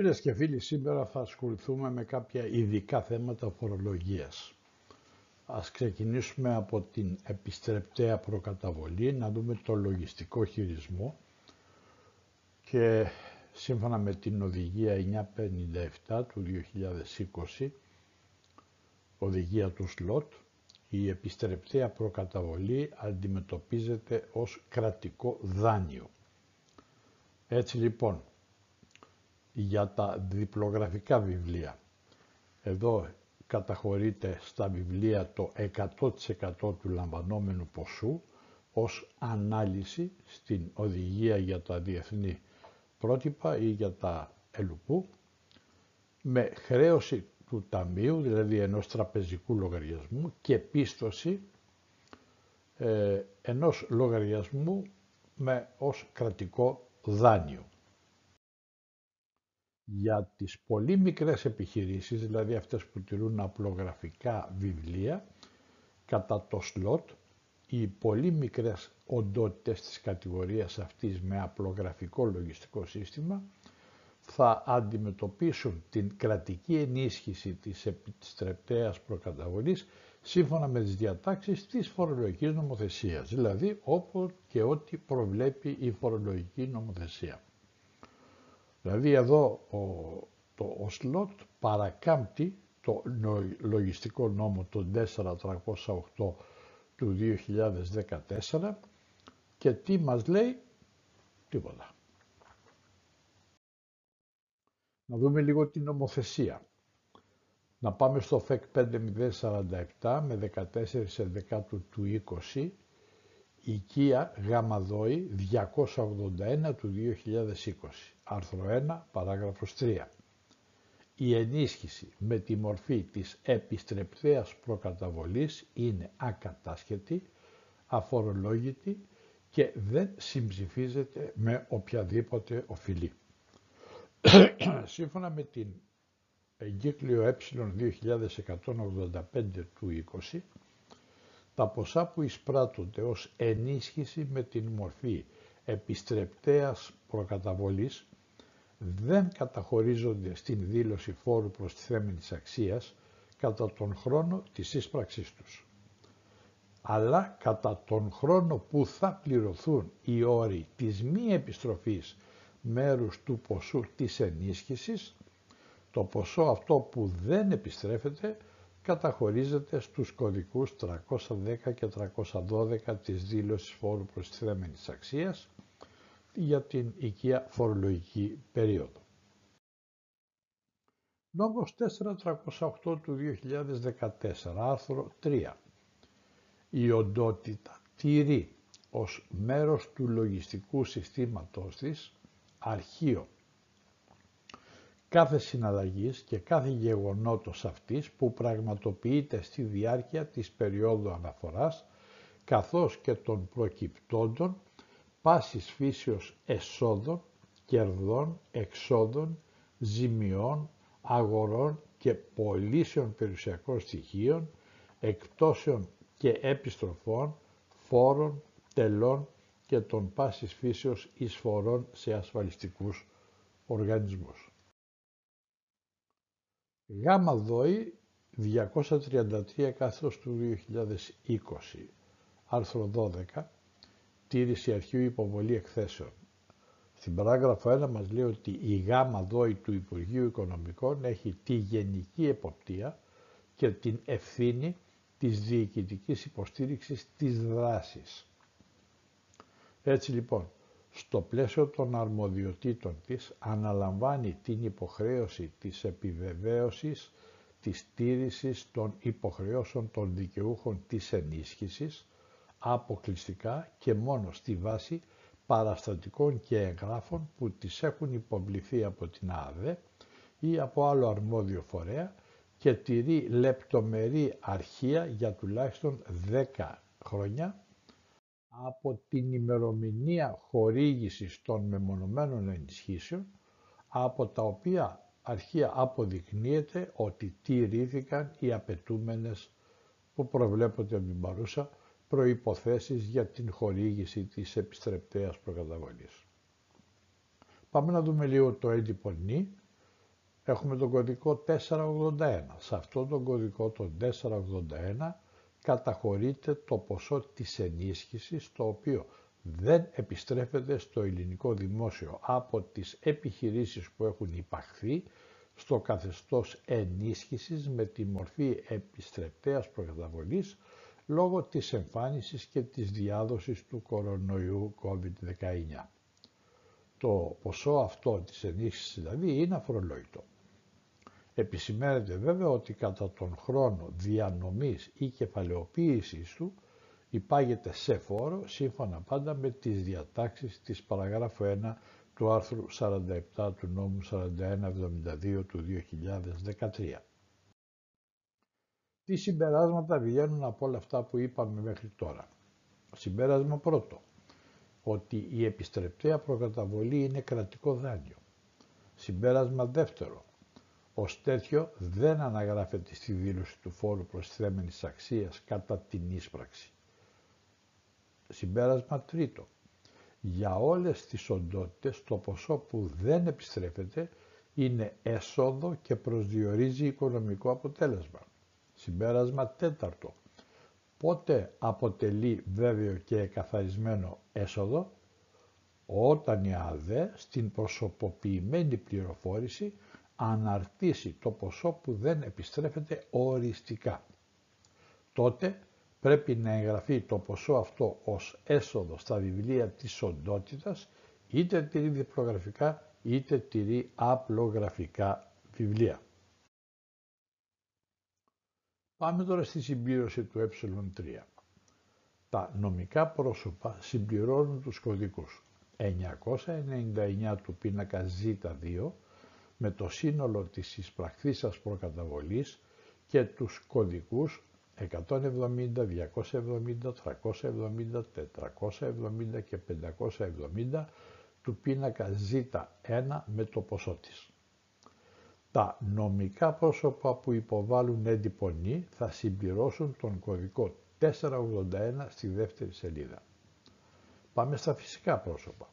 Φίλες και φίλοι, σήμερα θα ασχοληθούμε με κάποια ειδικά θέματα φορολογίας. Ας ξεκινήσουμε από την επιστρεπτέα προκαταβολή, να δούμε το λογιστικό χειρισμό και σύμφωνα με την οδηγία 957 του 2020, οδηγία του ΣΛΟΤ, η επιστρεπτέα προκαταβολή αντιμετωπίζεται ως κρατικό δάνειο. Έτσι λοιπόν, για τα διπλογραφικά βιβλία. Εδώ καταχωρείται στα βιβλία το 100% του λαμβανόμενου ποσού ως ανάλυση στην οδηγία για τα διεθνή πρότυπα ή για τα ελουπού με χρέωση του ταμείου, δηλαδή ενός τραπεζικού λογαριασμού και πίστοση ε, ενός λογαριασμού με ως κρατικό δάνειο για τις πολύ μικρές επιχειρήσεις, δηλαδή αυτές που τηρούν απλογραφικά βιβλία, κατά το σλότ, οι πολύ μικρές οντότητες της κατηγορίας αυτής με απλογραφικό λογιστικό σύστημα θα αντιμετωπίσουν την κρατική ενίσχυση της επιστρεπτέας προκαταβολής σύμφωνα με τις διατάξεις της φορολογικής νομοθεσίας, δηλαδή όπου και ό,τι προβλέπει η φορολογική νομοθεσία. Δηλαδή εδώ ο, το ο ΣΛΟΤ παρακάμπτει το λογιστικό νόμο το 4308 του 2014 και τι μας λέει, τίποτα. Να δούμε λίγο την νομοθεσία. Να πάμε στο ΦΕΚ 5047 με 14 σε 10 του 20, οικία γαμαδόη 281 του 2020 άρθρο 1, παράγραφος 3. Η ενίσχυση με τη μορφή της επιστρεπτέας προκαταβολής είναι ακατάσχετη, αφορολόγητη και δεν συμψηφίζεται με οποιαδήποτε οφειλή. Σύμφωνα με την εγκύκλιο ε 2185 του 20, τα ποσά που εισπράττονται ως ενίσχυση με την μορφή επιστρεπτέας προκαταβολής δεν καταχωρίζονται στην δήλωση φόρου προστιθέμενης αξίας κατά τον χρόνο της ίσπραξής τους. Αλλά κατά τον χρόνο που θα πληρωθούν οι όροι της μη επιστροφής μέρους του ποσού της ενίσχυσης, το ποσό αυτό που δεν επιστρέφεται καταχωρίζεται στους κωδικούς 310 και 312 της δήλωσης φόρου προστιθέμενης αξίας για την οικία φορολογική περίοδο. Νόμος 4308 του 2014, άρθρο 3. Η οντότητα τηρεί ως μέρος του λογιστικού συστήματός της αρχείο κάθε συναλλαγής και κάθε γεγονότος αυτής που πραγματοποιείται στη διάρκεια της περίοδου αναφοράς καθώς και των προκυπτόντων πάσης φύσεως εσόδων, κερδών, εξόδων, ζημιών, αγορών και πωλήσεων περιουσιακών στοιχείων, εκτόσεων και επιστροφών, φόρων, τελών και των πάσης φύσεως εισφορών σε ασφαλιστικούς οργανισμούς. Γάμα ΔΟΗ 233 κάθετος του 2020, άρθρο 12, τήρηση αρχείου υποβολή εκθέσεων. Στην παράγραφο 1 μας λέει ότι η γάμα δόη του Υπουργείου Οικονομικών έχει τη γενική εποπτεία και την ευθύνη της διοικητικής υποστήριξης της δράσης. Έτσι λοιπόν, στο πλαίσιο των αρμοδιοτήτων της αναλαμβάνει την υποχρέωση της επιβεβαίωσης της τήρησης των υποχρεώσεων των δικαιούχων της ενίσχυσης, αποκλειστικά και μόνο στη βάση παραστατικών και εγγράφων που τις έχουν υποβληθεί από την ΑΔΕ ή από άλλο αρμόδιο φορέα και τηρεί λεπτομερή αρχεία για τουλάχιστον 10 χρόνια από την ημερομηνία χορήγησης των μεμονωμένων ενισχύσεων από τα οποία αρχεία αποδεικνύεται ότι τηρήθηκαν οι απαιτούμενες που προβλέπονται από την παρούσα προϋποθέσεις για την χορήγηση της επιστρεπτέας προκαταβολής. Πάμε να δούμε λίγο το έντυπο νη έχουμε τον κωδικό 481. Σε αυτό τον κωδικό το 481 καταχωρείται το ποσό της ενίσχυσης το οποίο δεν επιστρέφεται στο ελληνικό δημόσιο από τις επιχειρήσεις που έχουν υπαχθεί στο καθεστώς ενίσχυσης με τη μορφή επιστρεπτέας προκαταβολής λόγω της εμφάνισης και της διάδοσης του κορονοϊού COVID-19. Το ποσό αυτό της ενίσχυσης δηλαδή είναι αφορολόγητο. Επισημαίνεται βέβαια ότι κατά τον χρόνο διανομής ή κεφαλαιοποίησης του υπάγεται σε φόρο σύμφωνα πάντα με τις διατάξεις της παραγράφου 1 του άρθρου 47 του νόμου 4172 του 2013. Τι συμπεράσματα βγαίνουν από όλα αυτά που είπαμε μέχρι τώρα; Συμπέρασμα πρώτο, ότι η επιστρεπτέα προκαταβολή είναι κρατικό δάνειο. Συμπέρασμα δεύτερο, ως τέτοιο δεν αναγράφεται στη δήλωση του φόρου προσθέμενης αξίας κατά την ίσπραξη. Συμπέρασμα τρίτο. Για όλες τις οντότητες το ποσό που δεν επιστρέφεται είναι έσοδο και προσδιορίζει οικονομικό αποτέλεσμα. Συμπέρασμα τέταρτο. Πότε αποτελεί βέβαιο και εκαθαρισμένο έσοδο; Όταν η ΑΔΕ στην προσωποποιημένη πληροφόρηση αναρτήσει το ποσό που δεν επιστρέφεται οριστικά. Τότε πρέπει να εγγραφεί το ποσό αυτό ως έσοδο στα βιβλία της οντότητας, είτε τηρεί διπλογραφικά είτε τηρεί απλογραφικά βιβλία. Πάμε τώρα στη συμπλήρωση του ε3. Τα νομικά πρόσωπα συμπληρώνουν τους κωδικούς 999 του πίνακα Z2 με το σύνολο της εισπραχθήσας προκαταβολής και τους κωδικούς 170, 270, 370, 470 και 570 του πίνακα Z1 με το ποσό της. Τα νομικά πρόσωπα που υποβάλλουν έντυπονή θα συμπληρώσουν τον κωδικό 481 στη δεύτερη σελίδα. Πάμε στα φυσικά πρόσωπα.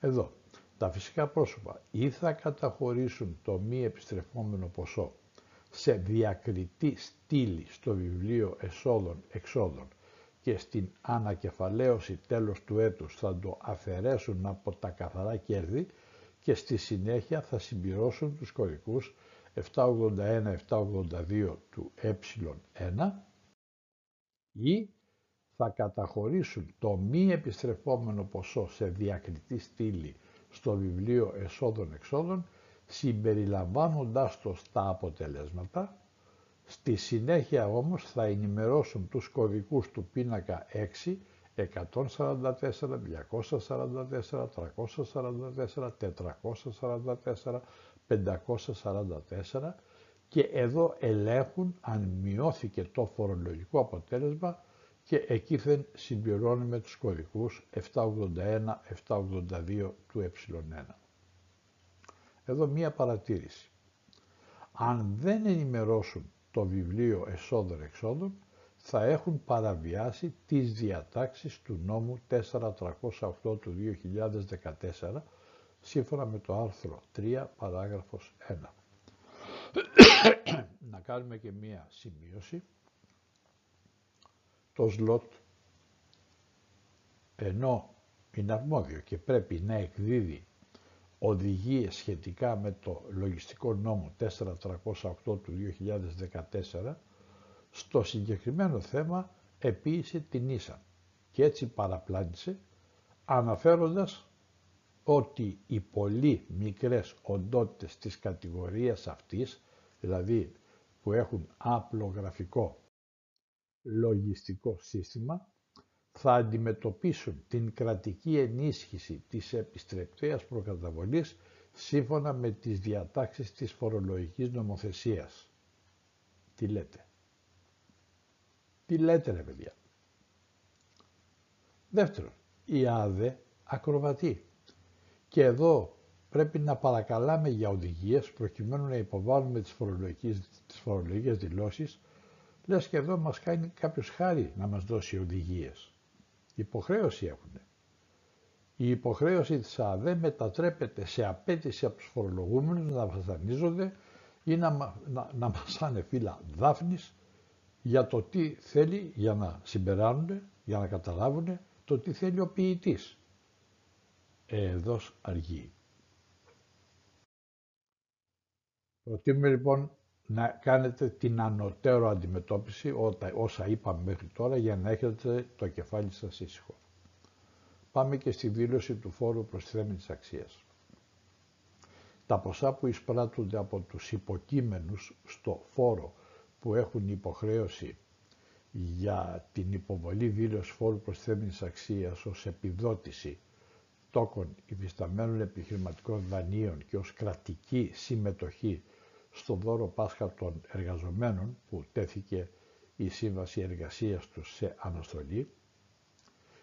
Εδώ, τα φυσικά πρόσωπα ή θα καταχωρήσουν το μη επιστρεφόμενο ποσό σε διακριτή στήλη στο βιβλίο εσόδων-εξόδων και στην ανακεφαλαίωση τέλος του έτους θα το αφαιρέσουν από τα καθαρά κέρδη και στη συνέχεια θα συμπληρώσουν τους κωδικούς 781-782 του ε1 ή θα καταχωρήσουν το μη επιστρεφόμενο ποσό σε διακριτή στήλη στο βιβλίο εσόδων-εξόδων συμπεριλαμβάνοντάς το στα αποτελέσματα, στη συνέχεια όμως θα ενημερώσουν τους κωδικούς του πίνακα 6, 144, 244, 344, 444, 544 και εδώ ελέγχουν αν μειώθηκε το φορολογικό αποτέλεσμα και εκείθεν συμπληρώνουμε τους κωδικούς 781-782 του ε1. Εδώ μία παρατήρηση. Αν δεν ενημερώσουν το βιβλίο εσόδων-εξόδων, θα έχουν παραβιάσει τις διατάξεις του νόμου 4308 του 2014, σύμφωνα με το άρθρο 3, παράγραφος 1. Να κάνουμε και μία σημείωση. Το ΣΛΟΤ, ενώ είναι αρμόδιο και πρέπει να εκδίδει οδηγίες σχετικά με το λογιστικό νόμο 4308 του 2014, στο συγκεκριμένο θέμα επίησε την ίσα και έτσι παραπλάνησε αναφέροντας ότι οι πολύ μικρές οντότητες της κατηγορίας αυτής, δηλαδή που έχουν απλογραφικό λογιστικό σύστημα, θα αντιμετωπίσουν την κρατική ενίσχυση της επιστρεπτέας προκαταβολής σύμφωνα με τις διατάξεις της φορολογικής νομοθεσίας. Τι λέτε; Τι λέτε ρε παιδιά; Δεύτερον, η ΑΔΕ ακροβατεί. Και εδώ πρέπει να παρακαλάμε για οδηγίες προκειμένου να υποβάλουμε τις φορολογικές, τις φορολογικές δηλώσεις λες και εδώ μας κάνει κάποιος χάρη να μας δώσει οδηγίες. Υποχρέωση έχουν. η υποχρέωση της ΑΔΕ μετατρέπεται σε απέτηση από τους φορολογούμενους να βασανίζονται ή να, να, να μασάνε φύλλα δάφνης για το τι θέλει για να συμπεράνουν, για να καταλάβουν το τι θέλει ο ποιητής. Εδώ αργεί. Προτείνουμε λοιπόν να κάνετε την ανωτέρω αντιμετώπιση όσα είπαμε μέχρι τώρα για να έχετε το κεφάλι σας ήσυχο. Πάμε και στη δήλωση του φόρου προστιθέμενης αξίας. Τα ποσά που εισπράττονται από τους υποκείμενους στο φόρο που έχουν υποχρέωση για την υποβολή δήλωση φόρου προστιθέμενης αξίας ως επιδότηση τόκων υφισταμένων επιχειρηματικών δανείων και ως κρατική συμμετοχή στο δώρο Πάσχα των εργαζομένων που τέθηκε η Σύμβαση Εργασίας τους σε αναστολή,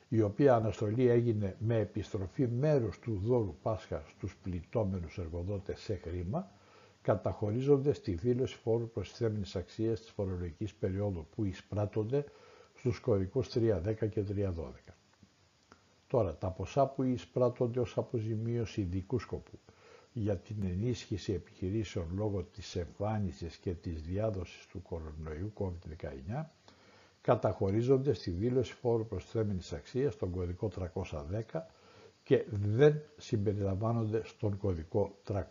η οποία αναστολή έγινε με επιστροφή μέρους του δώρου Πάσχα στους πληττόμενους εργοδότες σε χρήμα, καταχωρίζονται στη δήλωση φόρου προστιθέμενης αξίας της φορολογικής περίοδου που εισπράττονται στους κωδικούς 3.10 και 3.12. Τώρα, τα ποσά που εισπράττονται ως αποζημίωση ειδικού σκοπού για την ενίσχυση επιχειρήσεων λόγω της εμφάνισης και της διάδοσης του κορονοϊού COVID-19 καταχωρίζονται στη δήλωση φόρου προσθέμενης αξίας στον κωδικό 310 και δεν συμπεριλαμβάνονται στον κωδικό 312.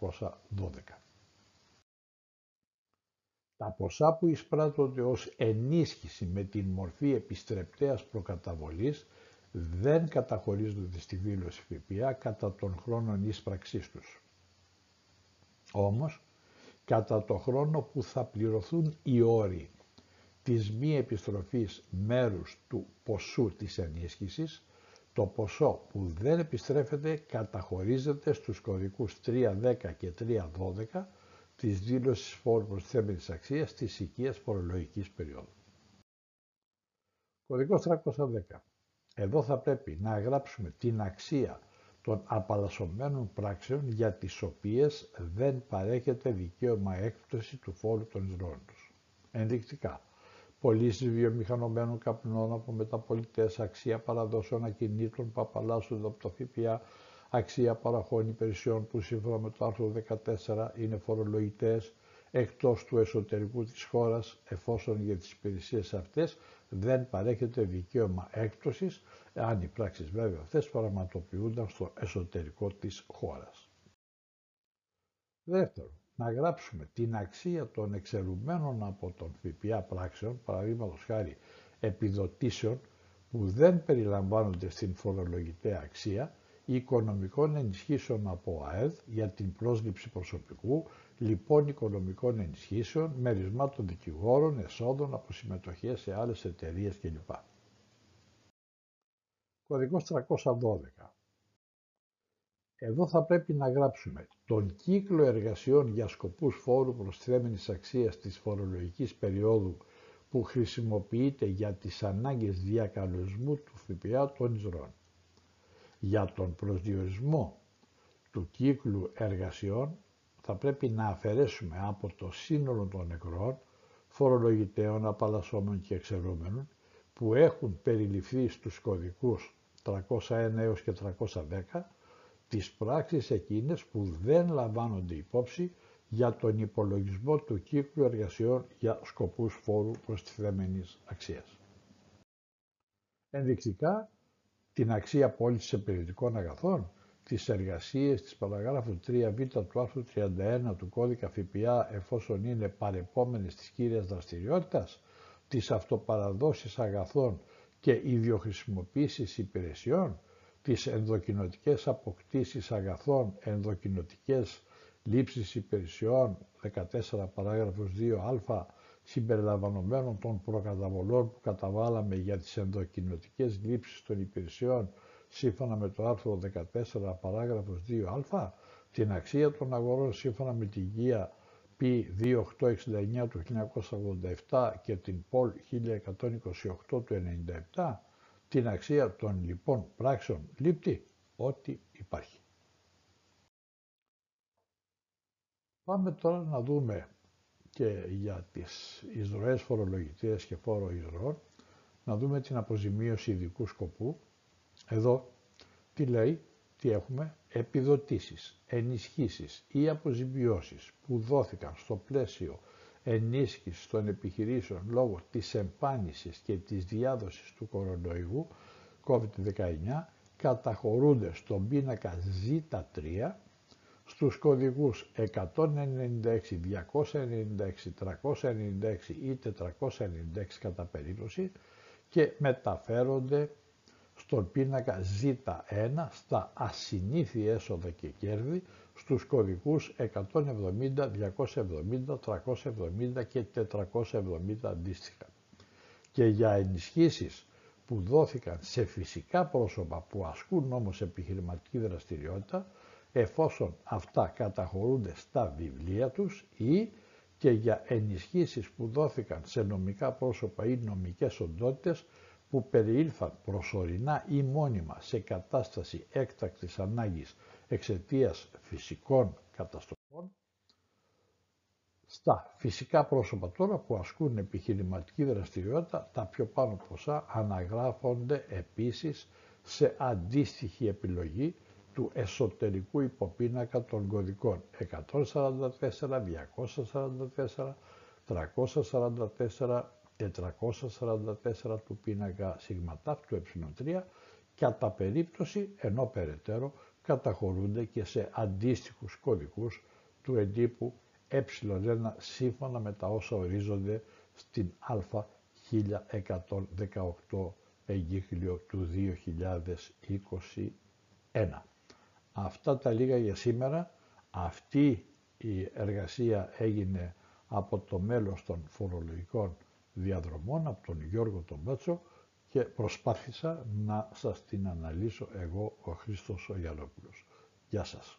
Τα ποσά που εισπράττονται ως ενίσχυση με την μορφή επιστρεπτέας προκαταβολής δεν καταχωρίζονται στη δήλωση ΦΠΑ κατά τον χρόνο ίσπραξής τους. Όμως, κατά το χρόνο που θα πληρωθούν οι όροι της μη επιστροφής μέρους του ποσού της ενίσχυσης, το ποσό που δεν επιστρέφεται καταχωρίζεται στους κωδικούς 3.10 και 3.12 της δήλωσης φόρου προσθέμενης αξίας της οικίας φορολογικής περίοδου. Κωδικός 310. Εδώ θα πρέπει να γράψουμε την αξία των απαλλασσομένων πράξεων για τις οποίες δεν παρέχεται δικαίωμα έκπτωση του φόρου των εισρώων τους. Ενδεικτικά, πωλήσεις βιομηχανωμένων καπνών από μεταπολιτές, αξία παραδόσεων ακινήτων που απαλλάσσονται από το ΦΠΑ, αξία παραχών υπηρεσιών που σύμφωνα με το άρθρο 14 είναι φορολογητές εκτός του εσωτερικού της χώρας εφόσον για τις υπηρεσίες αυτές δεν παρέχεται δικαίωμα έκπτωσης αν οι πράξεις βέβαια αυτές πραγματοποιούνταν στο εσωτερικό της χώρας. Δεύτερον, να γράψουμε την αξία των εξαιρουμένων από τον ΦΠΑ πράξεων, παραδείγματος χάρη επιδοτήσεων, που δεν περιλαμβάνονται στην φορολογητέα αξία, οικονομικών ενισχύσεων από ΑΕΔ για την πρόσληψη προσωπικού, λοιπόν οικονομικών ενισχύσεων, μερισμάτων δικηγόρων, εσόδων από συμμετοχές σε άλλες εταιρείες κλπ. Κωδικός 312. Εδώ θα πρέπει να γράψουμε τον κύκλο εργασιών για σκοπούς φόρου προσθέμενης αξίας της φορολογικής περίοδου που χρησιμοποιείται για τις ανάγκες διακαλωσμού του ΦΠΑ των εισρών. Για τον προσδιορισμό του κύκλου εργασιών θα πρέπει να αφαιρέσουμε από το σύνολο των νεκρών, φορολογητέων, απαλλασσόμενων και εξαιρούμενων που έχουν περιληφθεί στους κωδικούς 301 έως και 310 τις πράξεις εκείνες που δεν λαμβάνονται υπόψη για τον υπολογισμό του κύκλου εργασιών για σκοπούς φόρου προστιθέμενης αξίας. Ενδεικτικά, την αξία πώλησης επενδυτικών αγαθών, τις εργασίες της παραγράφους 3β του άρθρου 31 του κώδικα ΦΠΑ εφόσον είναι παρεπόμενες της κύριας δραστηριότητας, τις αυτοπαραδόσεις αγαθών και ιδιοχρησιμοποίησης υπηρεσιών, τις ενδοκινοτικές αποκτήσεις αγαθών, ενδοκινοτικές λήψεις υπηρεσιών, 14 παράγραφος 2α, συμπεριλαμβανομένων των προκαταβολών που καταβάλαμε για τις ενδοκινοτικές λήψεις των υπηρεσιών, σύμφωνα με το άρθρο 14 παράγραφος 2α, την αξία των αγορών σύμφωνα με την γεία P2869 του 1987 και την POL 1128 του 1997, την αξία των λοιπόν πράξεων λείπτη ό,τι υπάρχει. Πάμε τώρα να δούμε και για τις εισρωές φορολογητές και φόρο εισρωών, να δούμε την αποζημίωση ειδικού σκοπού. Εδώ τι λέει, τι έχουμε, επιδοτήσεις, ενισχύσεις ή αποζημιώσεις που δόθηκαν στο πλαίσιο ενίσχυσης των επιχειρήσεων λόγω της εμφάνισης και της διάδοσης του κορονοϊού COVID-19 καταχωρούνται στον πίνακα Z3 στους κωδικούς 196, 296, 396 ή 496 κατά περίπτωση και μεταφέρονται στον πίνακα Z1 στα ασυνήθη έσοδα και κέρδη στους κωδικούς 170, 270, 370 και 470 αντίστοιχα. Και για ενισχύσεις που δόθηκαν σε φυσικά πρόσωπα που ασκούν όμως επιχειρηματική δραστηριότητα, εφόσον αυτά καταχωρούνται στα βιβλία τους ή και για ενισχύσεις που δόθηκαν σε νομικά πρόσωπα ή νομικές οντότητες που περιήλθαν προσωρινά ή μόνιμα σε κατάσταση έκτακτης ανάγκης εξαιτίας φυσικών καταστροφών, στα φυσικά πρόσωπα τώρα που ασκούν επιχειρηματική δραστηριότητα, τα πιο πάνω ποσά αναγράφονται επίσης σε αντίστοιχη επιλογή του εσωτερικού υποπίνακα των κωδικών. 144, 244, 344, 444 του πίνακα σιγματάφ του ε3 κατά περίπτωση ενώ περαιτέρω καταχωρούνται και σε αντίστοιχους κωδικούς του εντύπου ε1 σύμφωνα με τα όσα ορίζονται στην Α1118 εγκύκλιο του 2021. Αυτά τα λίγα για σήμερα. Αυτή η εργασία έγινε από το μέλος των φορολογικών διαδρομών, από τον Γιώργο τον Μπάτσο και προσπάθησα να σας την αναλύσω εγώ ο Χρήστος ο Γεια σας.